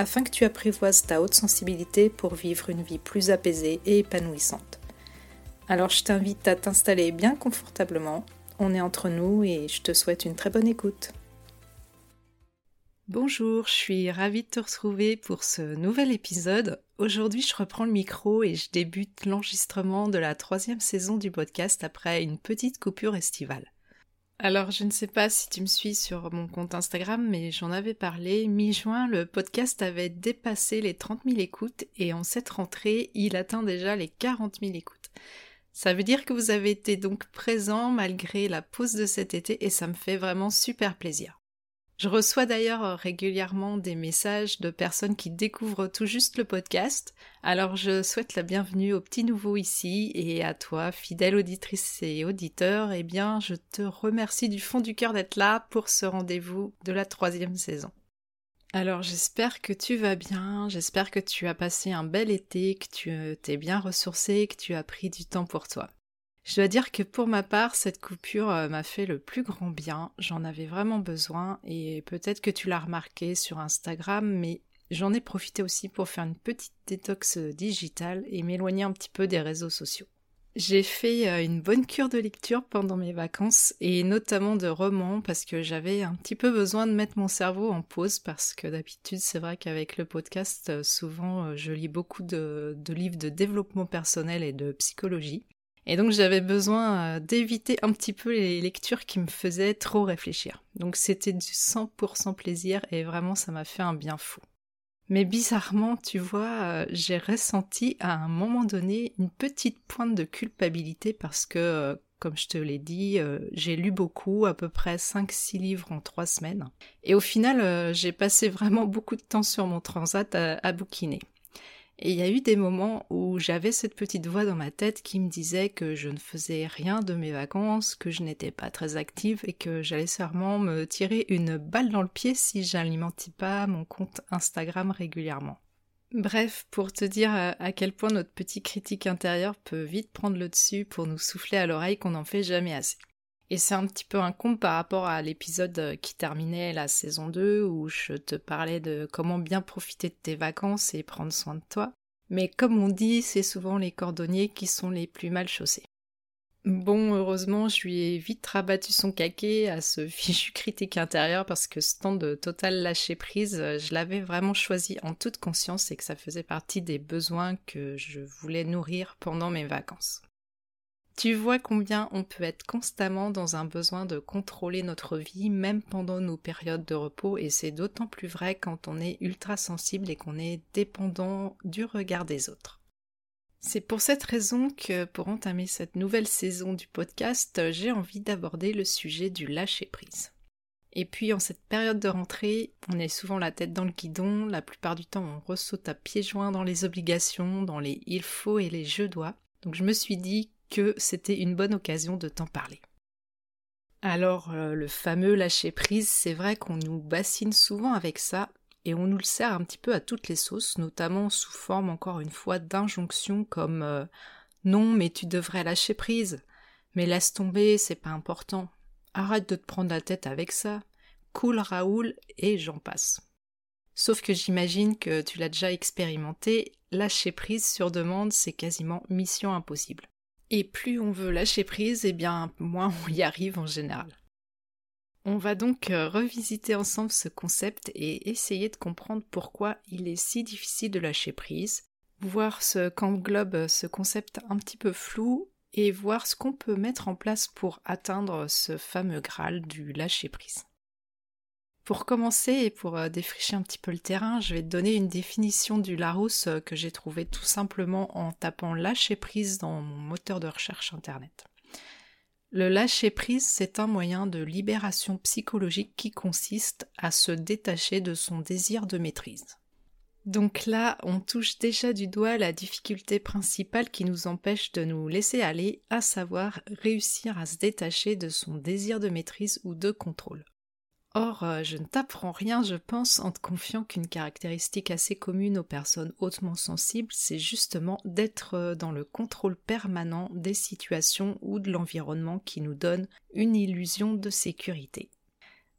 afin que tu apprivoises ta haute sensibilité pour vivre une vie plus apaisée et épanouissante. Alors je t'invite à t'installer bien confortablement, on est entre nous et je te souhaite une très bonne écoute. Bonjour, je suis ravie de te retrouver pour ce nouvel épisode. Aujourd'hui je reprends le micro et je débute l'enregistrement de la troisième saison du podcast après une petite coupure estivale. Alors, je ne sais pas si tu me suis sur mon compte Instagram, mais j'en avais parlé. Mi-juin, le podcast avait dépassé les 30 000 écoutes et en cette rentrée, il atteint déjà les 40 000 écoutes. Ça veut dire que vous avez été donc présent malgré la pause de cet été et ça me fait vraiment super plaisir. Je reçois d'ailleurs euh, régulièrement des messages de personnes qui découvrent tout juste le podcast, alors je souhaite la bienvenue aux petits nouveaux ici et à toi, fidèle auditrice et auditeur, eh bien je te remercie du fond du cœur d'être là pour ce rendez-vous de la troisième saison. Alors j'espère que tu vas bien, j'espère que tu as passé un bel été, que tu euh, t'es bien ressourcé, que tu as pris du temps pour toi. Je dois dire que pour ma part, cette coupure euh, m'a fait le plus grand bien. J'en avais vraiment besoin et peut-être que tu l'as remarqué sur Instagram, mais j'en ai profité aussi pour faire une petite détox euh, digitale et m'éloigner un petit peu des réseaux sociaux. J'ai fait euh, une bonne cure de lecture pendant mes vacances et notamment de romans parce que j'avais un petit peu besoin de mettre mon cerveau en pause parce que d'habitude c'est vrai qu'avec le podcast souvent je lis beaucoup de, de livres de développement personnel et de psychologie et donc j'avais besoin euh, d'éviter un petit peu les lectures qui me faisaient trop réfléchir. Donc c'était du 100% plaisir et vraiment ça m'a fait un bien fou. Mais bizarrement, tu vois, euh, j'ai ressenti à un moment donné une petite pointe de culpabilité parce que, euh, comme je te l'ai dit, j'ai lu beaucoup, à peu près 5-6 livres en 3 semaines. Et au final, j'ai passé vraiment beaucoup de temps sur mon transat à bouquiner. Et il y a eu des moments où j'avais cette petite voix dans ma tête qui me disait que je ne faisais rien de mes vacances, que je n'étais pas très active et que j'allais sûrement me tirer une balle dans le pied si j'alimentais pas mon compte Instagram régulièrement. Bref, pour te dire à quel point notre petit critique intérieur peut vite prendre le dessus pour nous souffler à l'oreille qu'on n'en fait jamais assez. Et c'est un petit peu un par rapport à l'épisode qui terminait la saison 2 où je te parlais de comment bien profiter de tes vacances et prendre soin de toi. Mais comme on dit, c'est souvent les cordonniers qui sont les plus mal chaussés. Bon, heureusement, je lui ai vite rabattu son caquet à ce fichu critique intérieur parce que ce temps de total lâcher prise, je l'avais vraiment choisi en toute conscience et que ça faisait partie des besoins que je voulais nourrir pendant mes vacances. Tu vois combien on peut être constamment dans un besoin de contrôler notre vie, même pendant nos périodes de repos, et c'est d'autant plus vrai quand on est ultra sensible et qu'on est dépendant du regard des autres. C'est pour cette raison que pour entamer cette nouvelle saison du podcast, j'ai envie d'aborder le sujet du lâcher-prise. Et puis en cette période de rentrée, on est souvent la tête dans le guidon, la plupart du temps on ressaute à pieds joints dans les obligations, dans les il faut et les je dois. Donc je me suis dit que c'était une bonne occasion de t'en parler. Alors, euh, le fameux lâcher prise, c'est vrai qu'on nous bassine souvent avec ça, et on nous le sert un petit peu à toutes les sauces, notamment sous forme, encore une fois, d'injonctions comme euh, non, mais tu devrais lâcher prise, mais laisse tomber, c'est pas important, arrête de te prendre la tête avec ça, cool Raoul, et j'en passe. Sauf que j'imagine que tu l'as déjà expérimenté, lâcher prise sur demande, c'est quasiment mission impossible. Et plus on veut lâcher prise, et eh bien moins on y arrive en général. On va donc euh, revisiter ensemble ce concept et essayer de comprendre pourquoi il est si difficile de lâcher prise, voir ce qu'englobe ce concept un petit peu flou et voir ce qu'on peut mettre en place pour atteindre ce fameux Graal du lâcher prise. Pour commencer et pour euh, défricher un petit peu le terrain, je vais te donner une définition du Larousse euh, que j'ai trouvé tout simplement en tapant lâcher prise dans mon moteur de recherche internet. Le lâcher prise, c'est un moyen de libération psychologique qui consiste à se détacher de son désir de maîtrise. Donc là, on touche déjà du doigt la difficulté principale qui nous empêche de nous laisser aller, à savoir réussir à se détacher de son désir de maîtrise ou de contrôle. Or, euh, je ne t'apprends rien, je pense, en te confiant qu'une caractéristique assez commune aux personnes hautement sensibles, c'est justement d'être euh, dans le contrôle permanent des situations ou de l'environnement qui nous donne une illusion de sécurité.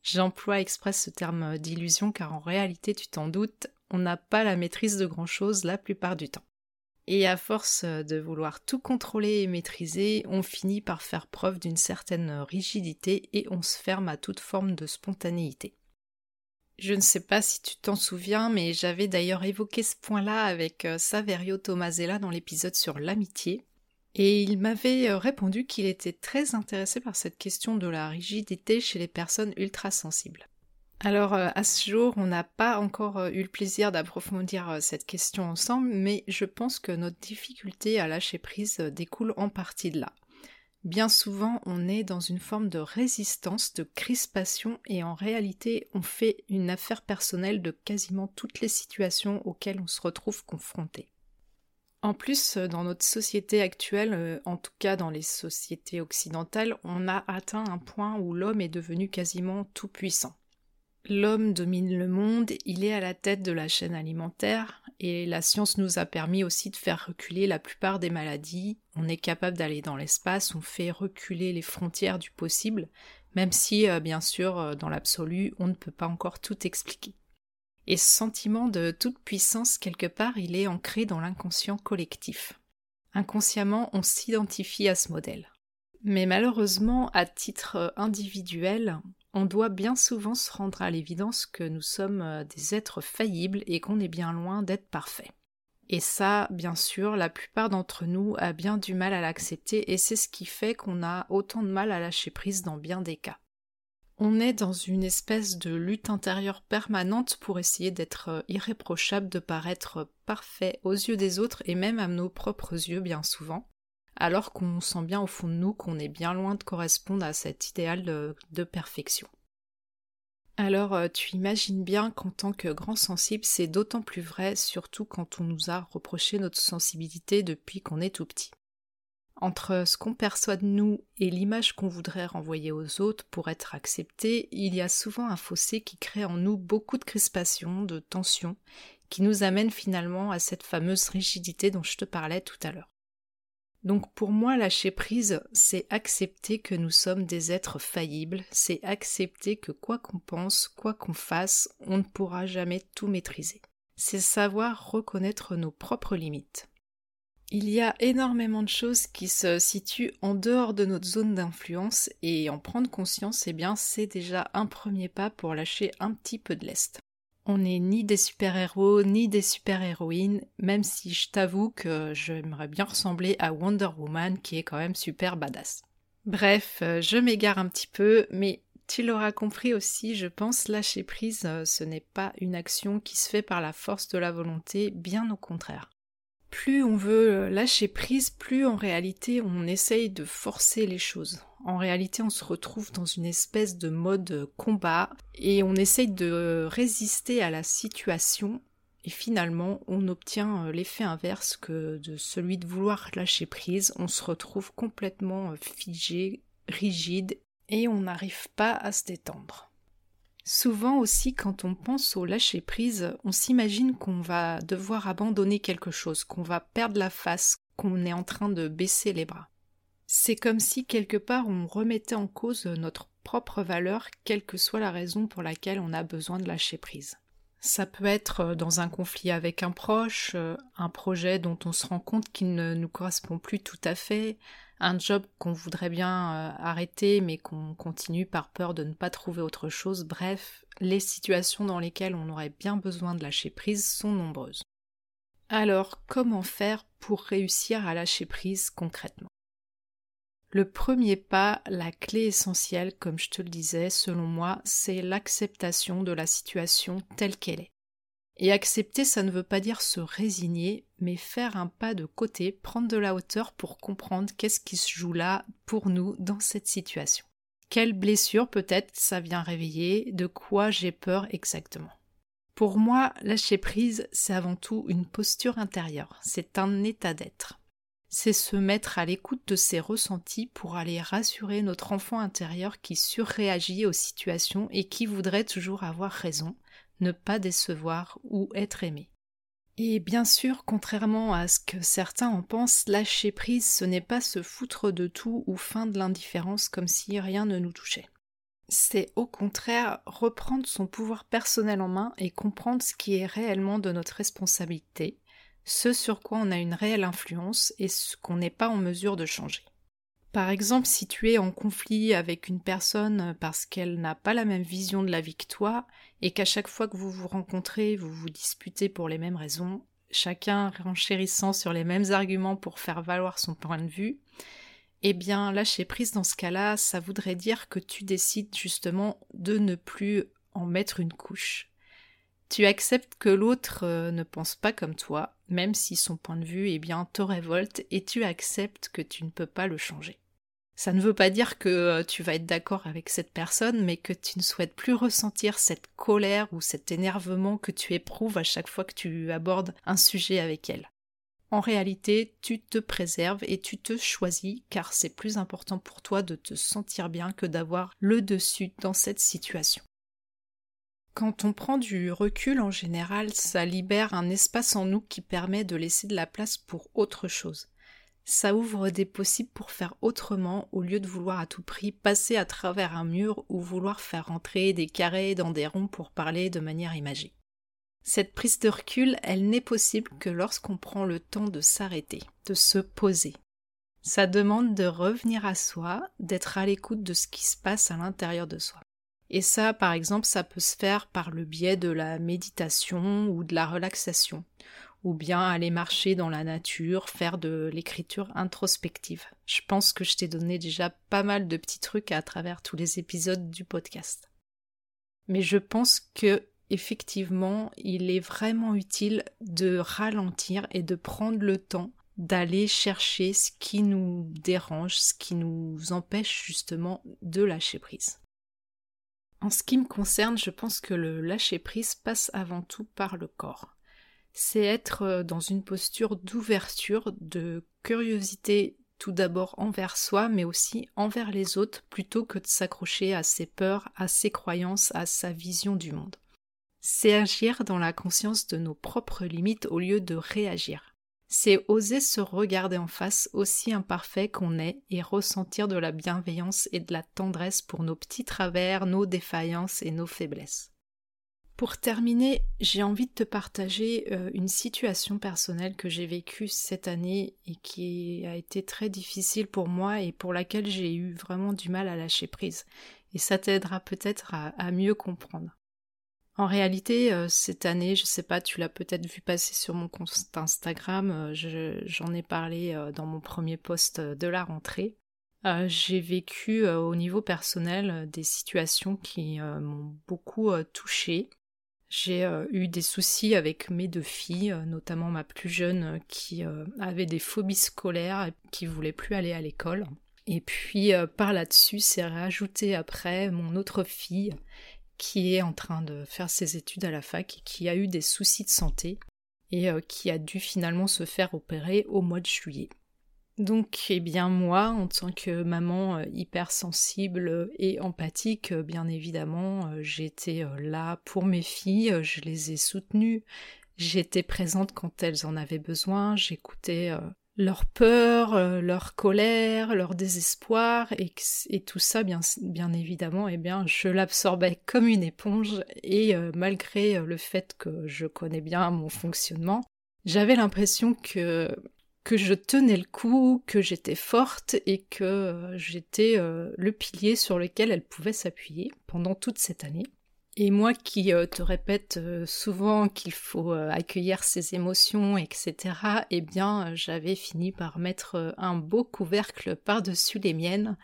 J'emploie exprès ce terme d'illusion car en réalité, tu t'en doutes, on n'a pas la maîtrise de grand-chose la plupart du temps. Et à force de vouloir tout contrôler et maîtriser, on finit par faire preuve d'une certaine rigidité et on se ferme à toute forme de spontanéité. Je ne sais pas si tu t'en souviens, mais j'avais d'ailleurs évoqué ce point-là avec euh, Saverio Tomasella dans l'épisode sur l'amitié, et il m'avait euh, répondu qu'il était très intéressé par cette question de la rigidité chez les personnes ultra sensibles. Alors euh, à ce jour, on n'a pas encore euh, eu le plaisir d'approfondir euh, cette question ensemble, mais je pense que notre difficulté à lâcher prise découle en partie de là. Bien souvent, on est dans une forme de résistance, de crispation, et en réalité, on fait une affaire personnelle de quasiment toutes les situations auxquelles on se retrouve confronté. En plus, dans notre société actuelle, en tout cas dans les sociétés occidentales, on a atteint un point où l'homme est devenu quasiment tout puissant. L'homme domine le monde, il est à la tête de la chaîne alimentaire, et la science nous a permis aussi de faire reculer la plupart des maladies. On est capable d'aller dans l'espace, on fait reculer les frontières du possible, même si, euh, bien sûr, euh, dans l'absolu, on ne peut pas encore tout expliquer. Et ce sentiment de toute puissance, quelque part, il est ancré dans l'inconscient collectif. Inconsciemment, on s'identifie à ce modèle. Mais malheureusement, à titre euh, individuel, on doit bien souvent se rendre à l'évidence que nous sommes euh, des êtres faillibles et qu'on est bien loin d'être parfaits. Et ça, bien sûr, la plupart d'entre nous a bien du mal à l'accepter et c'est ce qui fait qu'on a autant de mal à lâcher prise dans bien des cas. On est dans une espèce de lutte intérieure permanente pour essayer d'être euh, irréprochable, de paraître parfait aux yeux des autres et même à nos propres yeux bien souvent alors qu'on sent bien au fond de nous qu'on est bien loin de correspondre à cet idéal de, perfection. Alors euh, tu imagines bien qu'en tant que grand sensible, c'est d'autant plus vrai, surtout quand on nous a reproché notre sensibilité depuis qu'on est tout petit. Entre ce qu'on perçoit de nous et l'image qu'on voudrait renvoyer aux autres pour être accepté, il y a souvent un fossé qui crée en nous beaucoup de crispation, de tension, qui nous amène finalement à cette fameuse rigidité dont je te parlais tout à l'heure. Donc pour moi, lâcher prise, c'est accepter que nous sommes des êtres faillibles, c'est accepter que quoi qu'on pense, quoi qu'on fasse, on ne pourra jamais tout maîtriser. C'est savoir reconnaître nos propres limites. Il y a énormément de choses qui se situent en dehors de notre zone d'influence et en prendre conscience, eh bien, c'est déjà un premier pas pour lâcher un petit peu de lest. On n'est ni des super-héros ni des super-héroïnes, même si je t'avoue que j'aimerais bien ressembler à Wonder Woman qui est quand même super badass. Bref, euh, je m'égare un petit peu, mais tu l'auras compris aussi, je pense, lâcher prise, euh, ce n'est pas une action qui se fait par la force de la volonté, bien au contraire. Plus on veut euh, lâcher prise, plus en réalité on essaye de forcer les choses en réalité on se retrouve dans une espèce de mode combat et on essaye de résister à la situation et finalement on obtient euh, l'effet inverse que de celui de vouloir lâcher prise, on se retrouve complètement euh, figé, rigide et on n'arrive pas à se détendre. Souvent aussi quand on pense au lâcher prise, on s'imagine qu'on va devoir abandonner quelque chose, qu'on va perdre la face, qu'on est en train de baisser les bras. C'est comme si quelque part on remettait en cause notre propre valeur, quelle que soit la raison pour laquelle on a besoin de lâcher prise. Ça peut être euh, dans un conflit avec un proche, euh, un projet dont on se rend compte qu'il ne nous correspond plus tout à fait, un job qu'on voudrait bien euh, arrêter mais qu'on continue par peur de ne pas trouver autre chose, bref, les situations dans lesquelles on aurait bien besoin de lâcher prise sont nombreuses. Alors, comment faire pour réussir à lâcher prise concrètement? Le premier pas, la clé essentielle, comme je te le disais, selon moi, c'est l'acceptation de la situation telle qu'elle est. Et accepter, ça ne veut pas dire se résigner, mais faire un pas de côté, prendre de la hauteur pour comprendre qu'est-ce qui se joue là pour nous dans cette situation. Quelle blessure peut-être ça vient réveiller, de quoi j'ai peur exactement. Pour moi, lâcher prise, c'est avant tout une posture intérieure, c'est un état d'être. C'est se mettre à l'écoute de ses ressentis pour aller rassurer notre enfant intérieur qui surréagit aux situations et qui voudrait toujours avoir raison, ne pas décevoir ou être aimé. Et bien sûr, contrairement à ce que certains en pensent, lâcher prise, ce n'est pas se foutre de tout ou fin de l'indifférence comme si rien ne nous touchait. C'est au contraire reprendre son pouvoir personnel en main et comprendre ce qui est réellement de notre responsabilité, ce sur quoi on a une réelle influence et ce qu'on n'est pas en mesure de changer. Par exemple, si tu es en conflit avec une personne parce qu'elle n'a pas la même vision de la vie que toi, et qu'à chaque fois que vous vous rencontrez, vous vous disputez pour les mêmes raisons, chacun renchérissant sur les mêmes arguments pour faire valoir son point de vue, eh bien lâcher prise dans ce cas-là, ça voudrait dire que tu décides justement de ne plus en mettre une couche. Tu acceptes que l'autre euh, ne pense pas comme toi, même si son point de vue bien te révolte, et tu acceptes que tu ne peux pas le changer. Ça ne veut pas dire que euh, tu vas être d'accord avec cette personne, mais que tu ne souhaites plus ressentir cette colère ou cet énervement que tu éprouves à chaque fois que tu abordes un sujet avec elle. En réalité, tu te préserves et tu te choisis car c'est plus important pour toi de te sentir bien que d'avoir le dessus dans cette situation. Quand on prend du recul en général, ça libère un espace en nous qui permet de laisser de la place pour autre chose ça ouvre des possibles pour faire autrement au lieu de vouloir à tout prix passer à travers un mur ou vouloir faire rentrer des carrés dans des ronds pour parler de manière imagée. Cette prise de recul, elle n'est possible que lorsqu'on prend le temps de s'arrêter, de se poser. Ça demande de revenir à soi, d'être à l'écoute de ce qui se passe à l'intérieur de soi. Et ça, par exemple, ça peut se faire par le biais de la méditation ou de la relaxation, ou bien aller marcher dans la nature, faire de l'écriture introspective. Je pense que je t'ai donné déjà pas mal de petits trucs à travers tous les épisodes du podcast. Mais je pense que effectivement, il est vraiment utile de ralentir et de prendre le temps d'aller chercher ce qui nous dérange, ce qui nous empêche justement de lâcher prise. En ce qui me concerne, je pense que le lâcher prise passe avant tout par le corps c'est être euh, dans une posture d'ouverture, de curiosité tout d'abord envers soi, mais aussi envers les autres, plutôt que de s'accrocher à ses peurs, à ses croyances, à sa vision du monde. C'est agir dans la conscience de nos propres limites au lieu de réagir. C'est oser se regarder en face aussi imparfait qu'on est et ressentir de la bienveillance et de la tendresse pour nos petits travers, nos défaillances et nos faiblesses. Pour terminer, j'ai envie de te partager euh, une situation personnelle que j'ai vécue cette année et qui a été très difficile pour moi et pour laquelle j'ai eu vraiment du mal à lâcher prise. Et ça t'aidera peut-être à, mieux comprendre. En réalité, euh, cette année, je sais pas, tu l'as peut-être vu passer sur mon compte Instagram, euh, j'en ai parlé dans mon premier post de la rentrée. j'ai vécu au niveau personnel des situations qui m'ont beaucoup touchée j'ai euh, eu des soucis avec mes deux filles, euh, notamment ma plus jeune euh, qui avait des phobies scolaires et qui voulait plus aller à l'école. Et puis par là-dessus, c'est rajouté après mon autre fille qui est en train de faire ses études à la fac qui a eu des soucis de santé et qui a dû finalement se faire opérer au mois de juillet. Donc, eh bien, moi, en tant que maman euh, hypersensible et empathique, euh, bien évidemment, euh, j'étais là pour mes filles, je les ai soutenues, j'étais présente quand elles en avaient besoin, j'écoutais leur peur, leur colère, leur désespoir, et, tout ça, bien, évidemment, eh bien, je l'absorbais comme une éponge, et malgré le fait que je connais bien mon fonctionnement, j'avais l'impression que je tenais le coup, que j'étais forte et que euh, j'étais euh, le pilier sur lequel elle pouvait s'appuyer pendant toute cette année. Et moi qui euh, te répète souvent qu'il faut accueillir ses émotions, etc., eh bien j'avais fini par mettre un beau couvercle par-dessus les miennes,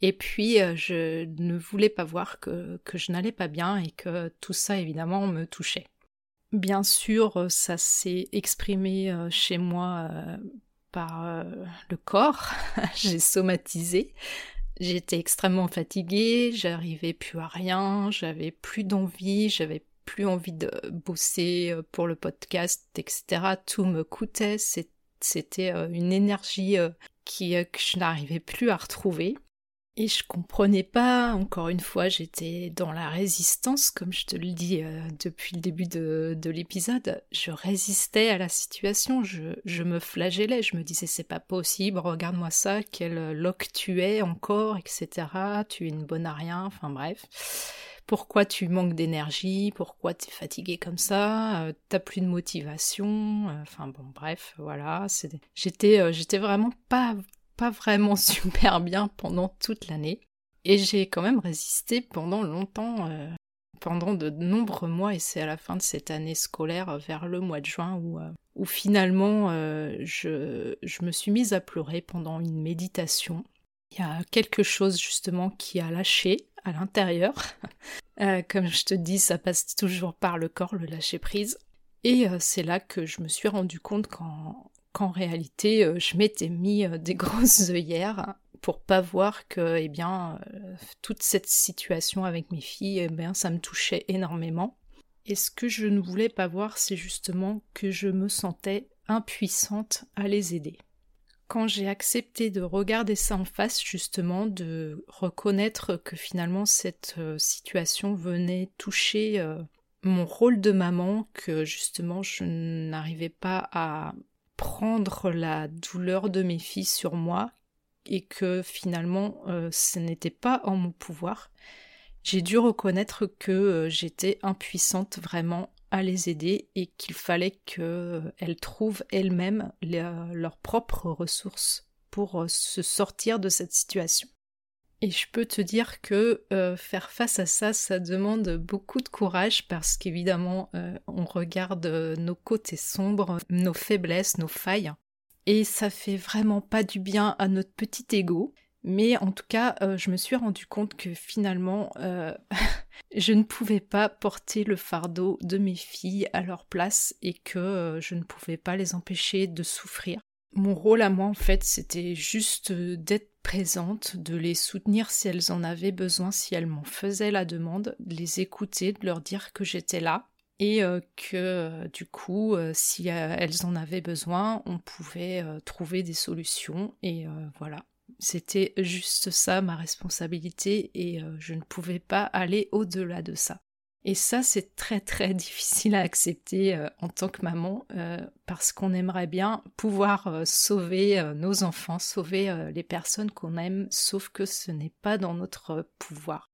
et puis je ne voulais pas voir que, que je n'allais pas bien et que tout ça évidemment me touchait. Bien sûr, ça s'est exprimé chez moi par euh, le corps, j'ai somatisé. J'étais extrêmement fatiguée, j'arrivais plus à rien, j'avais plus d'envie, j'avais plus envie de bosser pour le podcast, etc. Tout me coûtait, c'était une énergie qui, que je n'arrivais plus à retrouver. Et je comprenais pas, encore une fois, j'étais dans la résistance, comme je te le dis euh, depuis le début de, l'épisode. Je résistais à la situation, je, je, me flagellais, je me disais c'est pas possible, regarde-moi ça, quel loc tu es encore, etc. Tu es une bonne à rien, enfin bref. Pourquoi tu manques d'énergie Pourquoi tu es fatigué comme ça euh, T'as plus de motivation euh, Enfin bon, bref, voilà. J'étais, j'étais vraiment pas pas vraiment super bien pendant toute l'année. Et j'ai quand même résisté pendant longtemps, euh, pendant de nombreux mois, et c'est à la fin de cette année scolaire, vers le mois de juin, où, euh, finalement euh, je, je me suis mise à pleurer pendant une méditation. Il y a quelque chose justement qui a lâché à l'intérieur. comme je te dis, ça passe toujours par le corps, le lâcher prise. Et c'est là que je me suis rendu compte qu'en qu'en réalité euh, je m'étais mis euh, des grosses œillères pour pas voir que eh bien euh, toute cette situation avec mes filles eh bien ça me touchait énormément. Et ce que je ne voulais pas voir c'est justement que je me sentais impuissante à les aider. Quand j'ai accepté de regarder ça en face, justement, de reconnaître que finalement cette situation venait toucher mon rôle de maman, que justement je n'arrivais pas à prendre la douleur de mes filles sur moi et que finalement euh, ce n'était pas en mon pouvoir, j'ai dû reconnaître que euh, j'étais impuissante vraiment à les aider et qu'il fallait qu'elles euh, trouvent elles-mêmes leurs propres ressources pour se sortir de cette situation. Et je peux te dire que euh, faire face à ça, ça demande beaucoup de courage parce qu'évidemment, euh, on regarde euh, nos côtés sombres, nos faiblesses, nos failles. Et ça fait vraiment pas du bien à notre petit ego. Mais en tout cas, je me suis rendu compte que finalement, je ne pouvais pas porter le fardeau de mes filles à leur place et que je ne pouvais pas les empêcher de souffrir. Mon rôle à moi, en fait, c'était juste d'être présente, de les soutenir si elles en avaient besoin, si elles m'en faisaient la demande, de les écouter, de leur dire que j'étais là et euh, que euh, du coup, euh, si elles en avaient besoin, on pouvait trouver des solutions et voilà. C'était juste ça ma responsabilité et je ne pouvais pas aller au-delà de ça. Et ça, c'est très très difficile à accepter euh, en tant que maman euh, parce qu'on aimerait bien pouvoir euh, sauver nos enfants, sauver les personnes qu'on aime, sauf que ce n'est pas dans notre pouvoir.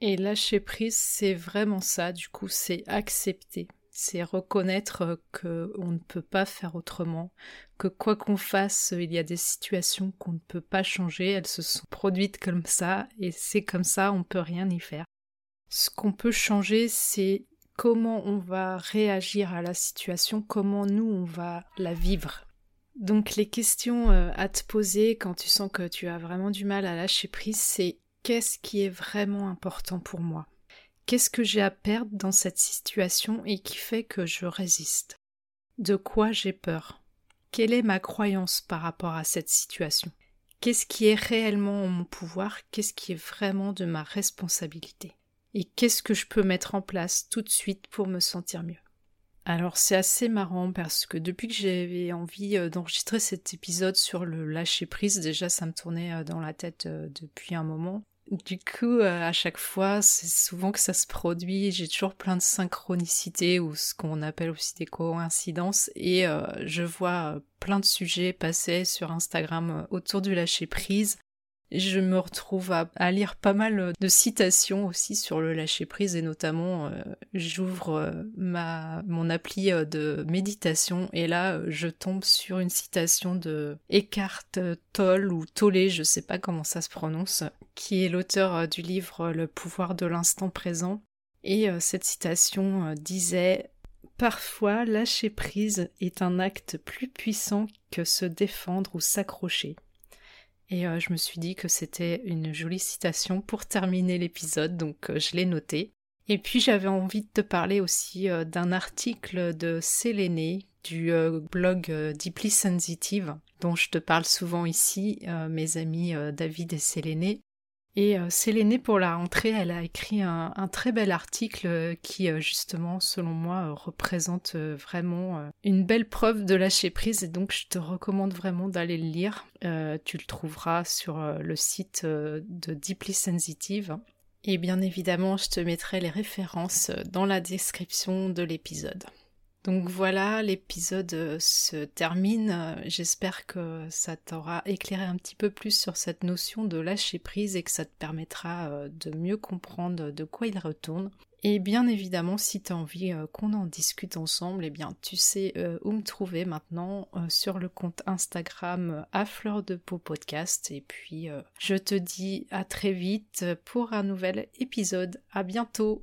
Et lâcher prise, c'est vraiment ça, du coup, c'est accepter. C'est reconnaître qu'on ne peut pas faire autrement, que quoi qu'on fasse, il y a des situations qu'on ne peut pas changer, elles se sont produites comme ça, et c'est comme ça, on peut rien y faire. Ce qu'on peut changer, c'est comment on va réagir à la situation, comment nous on va la vivre. Donc les questions euh, à te poser quand tu sens que tu as vraiment du mal à lâcher prise, c'est qu'est-ce qui est vraiment important pour moi? Qu'est-ce que j'ai à perdre dans cette situation et qui fait que je résiste? De quoi j'ai peur? Quelle est ma croyance par rapport à cette situation? Qu'est-ce qui est réellement en mon pouvoir? Qu'est-ce qui est vraiment de ma responsabilité? Et qu'est-ce que je peux mettre en place tout de suite pour me sentir mieux? Alors c'est assez marrant parce que depuis que j'avais envie euh, d'enregistrer cet épisode sur le lâcher prise, déjà ça me tournait euh, dans la tête euh, depuis un moment. Du coup, à chaque fois, c'est souvent que ça se produit, j'ai toujours plein de synchronicité ou ce qu'on appelle aussi des coïncidences et je vois plein de sujets passer sur Instagram autour du lâcher prise je me retrouve à, lire pas mal de citations aussi sur le lâcher prise et notamment euh, j'ouvre euh, ma mon appli euh, de méditation et là je tombe sur une citation de Eckhart Tolle ou Tolle, je sais pas comment ça se prononce, qui est l'auteur du livre Le pouvoir de l'instant présent et cette citation disait Parfois, lâcher prise est un acte plus puissant que se défendre ou s'accrocher. Et euh, je me suis dit que c'était une jolie citation pour terminer l'épisode, donc euh, je l'ai noté. Et puis j'avais envie de te parler aussi euh, d'un article de Séléné du blog Deeply Sensitive, dont je te parle souvent ici, mes amis David et Séléné. Et euh, Sélénée, pour la rentrée, elle a écrit un, très bel article euh, qui, euh, justement, selon moi, représente vraiment une belle preuve de lâcher prise. Et donc, je te recommande vraiment d'aller le lire. tu le trouveras sur le site de Deeply Sensitive. Et bien évidemment, je te mettrai les références dans la description de l'épisode. Donc voilà, l'épisode euh, se termine. Euh, j'espère que ça t'aura éclairé un petit peu plus sur cette notion de lâcher prise et que ça te permettra euh, de mieux comprendre de quoi il retourne. Et bien évidemment, si tu as envie qu'on en discute ensemble, eh bien tu sais où me trouver maintenant sur le compte Instagram à fleur de peau podcast. Et puis je te dis à très vite pour un nouvel épisode. À bientôt!